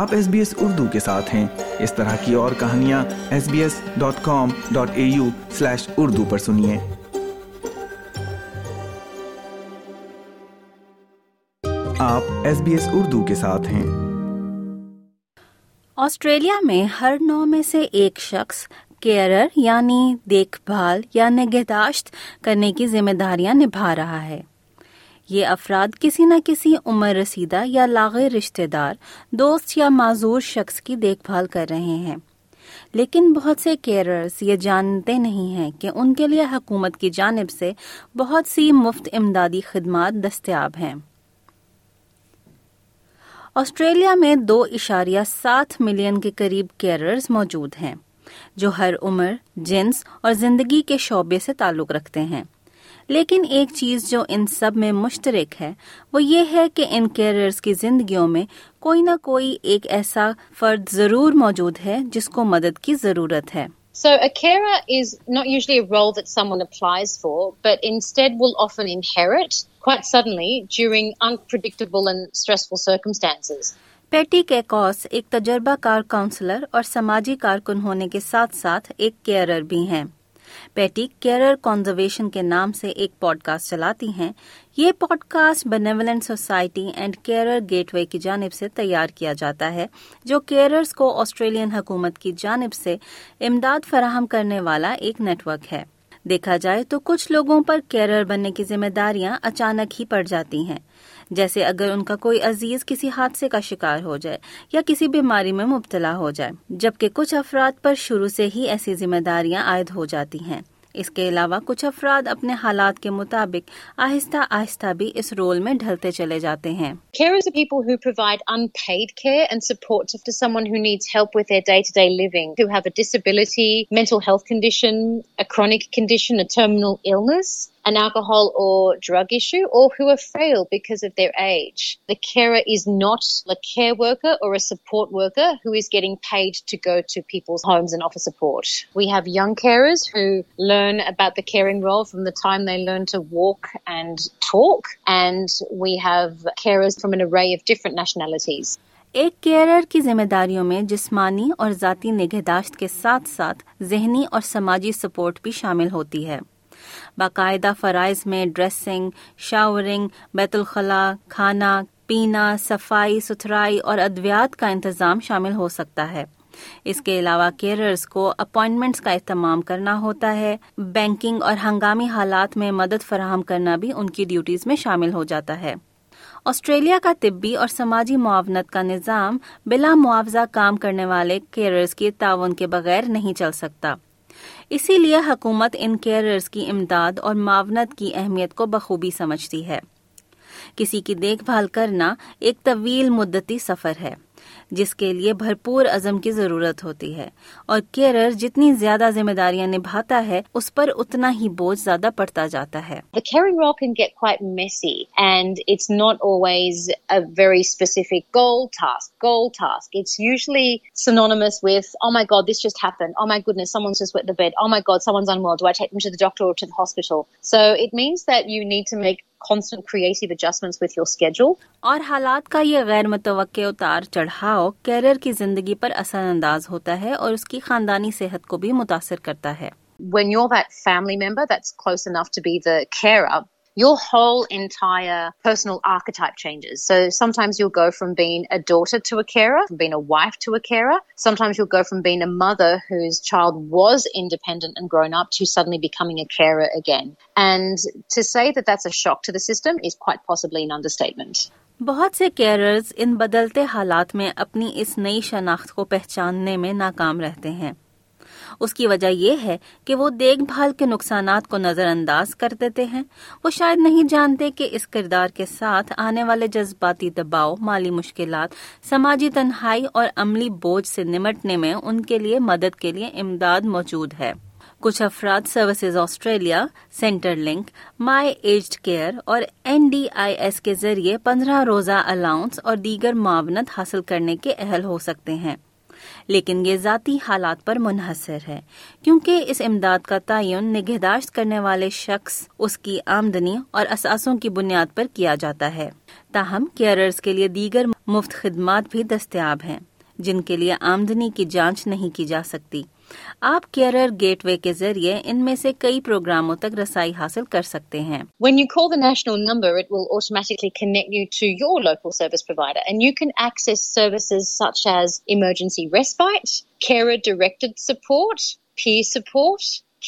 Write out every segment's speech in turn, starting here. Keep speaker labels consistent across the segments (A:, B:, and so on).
A: آپ S B S Urdu کے ساتھ ہیں۔ اس طرح کی اور کہانیاں S B S dot com dot A U slash Urdu پر سنیے۔ آپ ایس بی ایس اردو کے ساتھ ہیں۔
B: آسٹریلیا میں ہر نو میں سے ایک شخص کیئرر یعنی دیکھ بھال یا نگہداشت کرنے کی ذمہ داریاں نبھا رہا ہے۔ یہ افراد کسی نہ کسی عمر رسیدہ یا لاغ رشتہ دار، دوست یا معذور شخص کی دیکھ بھال کر رہے ہیں۔ لیکن بہت سے کیئررز یہ جانتے نہیں ہیں کہ ان کے لیے حکومت کی جانب سے بہت سی مفت امدادی خدمات دستیاب ہیں۔ آسٹریلیا میں دو اشاریہ سات ملین کے قریب کیئررز موجود ہیں، جو ہر عمر، جنس اور زندگی کے شعبے سے تعلق رکھتے ہیں۔ لیکن ایک چیز جو ان سب میں مشترک ہے وہ یہ ہے کہ ان کیریئرز کی زندگیوں میں کوئی نہ کوئی ایک ایسا فرد ضرور موجود ہے جس کو مدد کی ضرورت ہے
C: So a carer is not usually a role that someone applies for, but instead will often inherit quite suddenly during unpredictable and stressful circumstances.
B: پیٹی کیکوس ایک تجربہ کار کاؤنسلر اور سماجی کارکن ہونے کے ساتھ ساتھ ایک کیئرر بھی ہیں پیٹی کیئر کنزرویشن کے نام سے ایک پوڈ کاسٹ چلاتی ہیں۔ یہ pod cost benevolent society and care gateway کی جانب سے تیار کیا جاتا ہے، جو کیئرز کو آسٹریلین حکومت کی جانب سے امداد فراہم کرنے والا ایک نیٹ ورک ہے۔ دیکھا جائے تو کچھ لوگوں پر کیئرر بننے کی ذمہ داریاں اچانک ہی پڑ جاتی ہیں۔ جیسے اگر ان کا کوئی عزیز کسی حادثے کا شکار ہو جائے یا کسی بیماری میں مبتلا ہو جائے، جبکہ کچھ افراد پر شروع سے ہی ایسی ذمہ داریاں عائد ہو جاتی ہیں۔ اس کے علاوہ کچھ افراد اپنے حالات کے مطابق آہستہ آہستہ بھی اس رول میں ڈھلتے چلے جاتے ہیں۔
C: An alcohol or drug issue or who have failed because of their age. The carer is not a care worker or a support worker who is getting paid to go to people's homes and offer support. We have young carers who learn about the caring role from the time they learn to walk and talk, and we have carers from an array of different nationalities.
B: ایک کیئرر کی ذمہ داریوں میں جسمانی اور ذاتی نگہداشت کے ساتھ ساتھ ذہنی اور سماجی سپورٹ بھی شامل ہوتی ہے باقاعدہ فرائض میں ڈریسنگ، شاورنگ، بیت الخلاء، کھانا، پینا، صفائی، ستھرائی اور ادویات کا انتظام شامل ہو سکتا ہے۔ اس کے علاوہ کیئررز کو اپوائنٹمنٹس کا اہتمام کرنا ہوتا ہے۔ بینکنگ اور ہنگامی حالات میں مدد فراہم کرنا بھی ان کی ڈیوٹیز میں شامل ہو جاتا ہے۔ آسٹریلیا کا طبی اور سماجی معاونت کا نظام بلا معاوضہ کام کرنے والے کیئررز کی تعاون کے بغیر نہیں چل سکتا۔ اسی لیے حکومت ان کیئررز کی امداد اور معاونت کی اہمیت کو بخوبی سمجھتی ہے۔ کسی کی دیکھ بھال کرنا ایک طویل مدتی سفر ہے۔ جس کے لیے بھرپور عزم کی ضرورت ہوتی ہے۔ اور کیئر جتنی زیادہ ذمہ داریاں نبھاتا ہے اس پر اتنا ہی بوجھ زیادہ پڑتا جاتا ہے۔ اور حالات کا یہ غیر متوقع اتار چڑھاؤ کیریئر کی زندگی پر اثر انداز ہوتا ہے اور اس کی خاندانی صحت کو بھی متاثر کرتا ہے
C: When you're that family member that's close enough to be the carer, your whole entire personal archetype changes. So sometimes you'll go from being a daughter to a carer, from being a wife to a carer. Sometimes you'll go from being a mother whose child was independent and grown up to suddenly becoming a carer again. And to say that that's a shock to the system is quite possibly an understatement.
B: بہت سے carers ان بدلتے حالات میں اپنی اس نئی شناخت کو پہچاننے میں ناکام رہتے ہیں۔ اس کی وجہ یہ ہے کہ وہ دیکھ بھال کے نقصانات کو نظر انداز کر دیتے ہیں۔ وہ شاید نہیں جانتے کہ اس کردار کے ساتھ آنے والے جذباتی دباؤ، مالی مشکلات، سماجی تنہائی اور عملی بوجھ سے نمٹنے میں ان کے لیے مدد کے لیے امداد موجود ہے۔ کچھ افراد services Australia, Centrelink, My Aged Care اور این ڈی آئی ایس کے ذریعے پندرہ روزہ الاؤنس اور دیگر معاونت حاصل کرنے کے اہل ہو سکتے ہیں۔ لیکن یہ ذاتی حالات پر منحصر ہے، کیونکہ اس امداد کا تعین نگہداشت کرنے والے شخص، اس کی آمدنی اور اثاثوں کی بنیاد پر کیا جاتا ہے۔ تاہم، کیئررز کے لیے دیگر مفت خدمات بھی دستیاب ہیں، جن کے لیے آمدنی کی جانچ نہیں کی جا سکتی۔ آپ کیئر گیٹ وے کے ذریعے ان میں سے کئی پروگراموں تک رسائی حاصل کر سکتے ہیں۔
C: When you call the national number it will automatically connect you to your local service provider and you can access services such as emergency respite care directed support peer support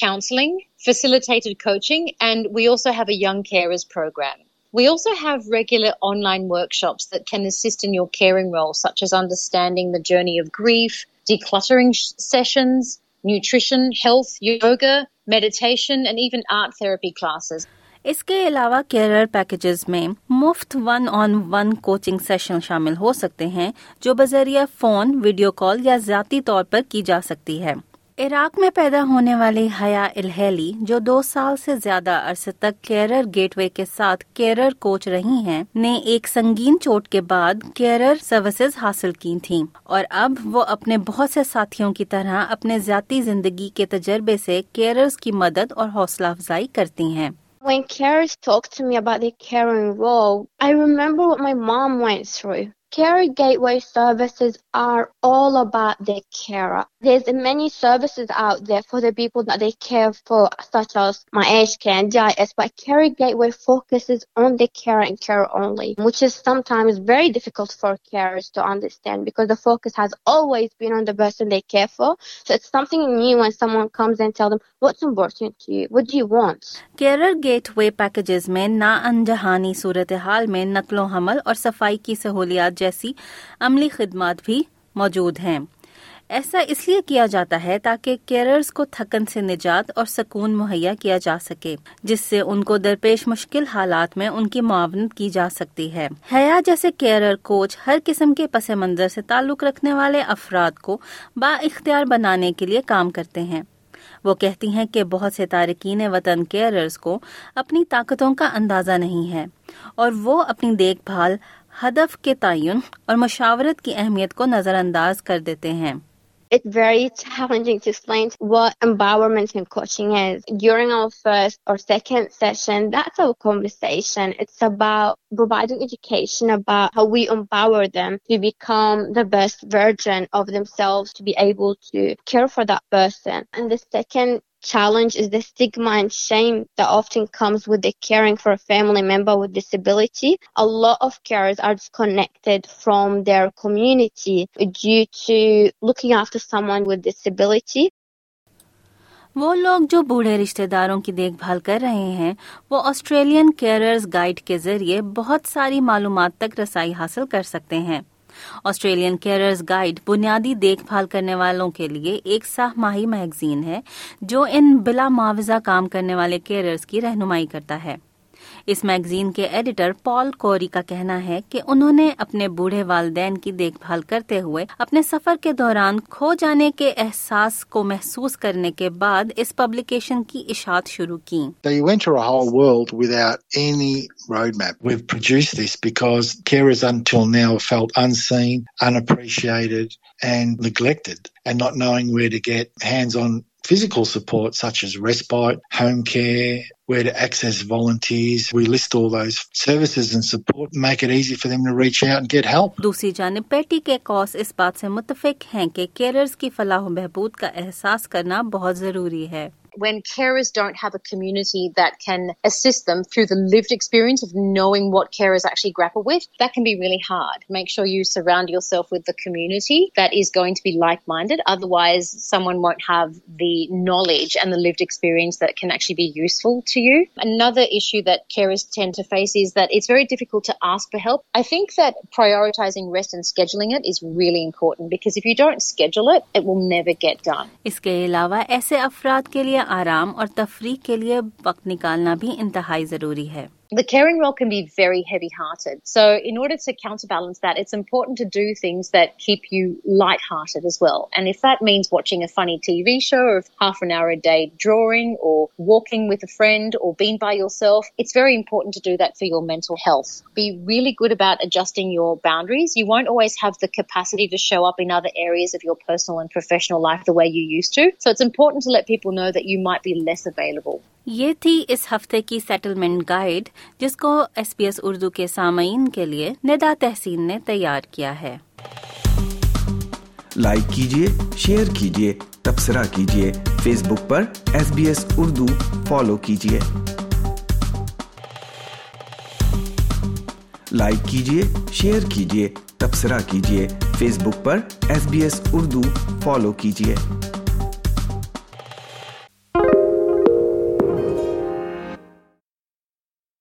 C: counselling facilitated coaching and we also have a young carers programme we also have regular online workshops that can assist in your caring role such as understanding the journey of grief decluttering sessions, nutrition, health, yoga, meditation, and even art therapy classes.
B: اس کے علاوہ carer packages میں مفت one on one coaching session شامل ہو سکتے ہیں جو بذریعہ فون ویڈیو کال یا ذاتی طور پر کی جا سکتی ہے عراق میں پیدا ہونے والی حیا الہیلی جو دو سال سے زیادہ عرصے تک کیرر گیٹ وے کے ساتھ کیرر کوچ رہی ہیں نے ایک سنگین چوٹ کے بعد کیرر سروسز حاصل کی تھیں اور اب وہ اپنے بہت سے ساتھیوں کی طرح اپنے ذاتی زندگی کے تجربے سے کیررز کی مدد اور حوصلہ افزائی کرتی ہیں
D: When carers talk to me about their caring role, I remember what my mom went through. Carer Gateway services are all about their carer. There's many services out there for the people that they care for, such as my age care and DIS, but Carer Gateway focuses on the carer and carer only, which is sometimes very difficult for carers to understand because the focus has always been on the person they care for. So it's something new when someone comes and tells them, what's important to you? What do you want?
B: Carer Gateway packages میں نا انجہانی صورتحال میں نقل و حمل اور صفائی کی سہولیات جیسی عملی خدمات بھی موجود ہیں۔ ایسا اس لیے کیا جاتا ہے تاکہ کیررز کو تھکن سے نجات اور سکون مہیا کیا جا سکے، جس سے ان کو درپیش مشکل حالات میں ان کی معاونت کی جا سکتی ہے۔ حیا جیسے کیرر کوچ ہر قسم کے پس منظر سے تعلق رکھنے والے افراد کو با اختیار بنانے کے لیے کام کرتے ہیں۔ وہ کہتی ہیں کہ بہت سے تارکین وطن کیئررز کو اپنی طاقتوں کا اندازہ نہیں ہے اور وہ اپنی دیکھ بھال ہدف کے تعین اور مشاورت کی اہمیت کو نظر انداز کر دیتے ہیں
D: It's very challenging to explain what empowerment and coaching is. During our first or second session, that's our conversation. It's about providing education about how we empower them to become the best version of themselves, to be able to care for that person. And the second challenge is the stigma and shame that often comes with the caring for a family member with disability. A lot of carers are disconnected from their community due to looking after someone with disability.
B: وہ لوگ جو بوڑھے رشتہ داروں کی دیکھ بھال کر رہے ہیں وہ آسٹریلین کیئرز گائیڈ کے ذریعے بہت ساری معلومات تک رسائی حاصل کر سکتے ہیں آسٹریلین کیئرز گائیڈ بنیادی دیکھ بھال کرنے والوں کے لیے ایک سہ ماہی میگزین ہے جو ان بلا معاوضہ کام کرنے والے کیئرز کی رہنمائی کرتا ہے۔ اس میگزین کے ایڈیٹر پال کوری کا کہنا ہے کہ انہوں نے اپنے بوڑھے والدین کی دیکھ بھال کرتے ہوئے اپنے سفر کے دوران کھو جانے کے احساس کو محسوس کرنے کے بعد اس پبلیکیشن کی اشاعت شروع کی۔
E: Physical support such as respite, home care, where to access volunteers. We list all those services and support and make it easy for them to reach out and get help.
B: دوسری جانب پیٹی کے کوس اس بات سے متفق ہیں کہ کیئرز کی فلاح و بہبود کا احساس کرنا بہت ضروری ہے
C: when carers don't have a community that can assist them through the lived experience of knowing what carers actually grapple with, that can be really hard. Make sure you surround yourself with the community that is going to be like-minded. Otherwise, someone won't have the knowledge and the lived experience that can actually be useful to you. Another issue that carers tend to face is that it's very difficult to ask for help. I think that prioritizing rest and scheduling it is really important because if you don't schedule it, it will never get done.
B: اس کے علاوہ ایسے افراد کے لیے آرام اور تفریح کے لیے وقت نکالنا بھی انتہائی ضروری ہے۔
C: The caring role can be very heavy-hearted. So in order to counterbalance that, it's important to do things that keep you light-hearted as well. And if that means watching a funny TV show or half an hour a day drawing or walking with a friend or being by yourself, it's very important to do that for your mental health. Be really good about adjusting your boundaries. You won't always have the capacity to show up in other areas of your personal and professional life the way you used to. So it's important to let people know that you might be less available.
B: یہ تھی اس ہفتے کی settlement guide جس کو S P S Urdu کے سامعین کے لیے ندا تحسین نے تیار کیا ہے۔
A: لائک کیجیے شیئر کیجیے تبصرہ کیجیے فیس بک پر S B S Urdu follow کیجیے لائک کیجیے شیئر کیجیے تبصرہ کیجیے فیس بک پر S B S Urdu follow کیجیے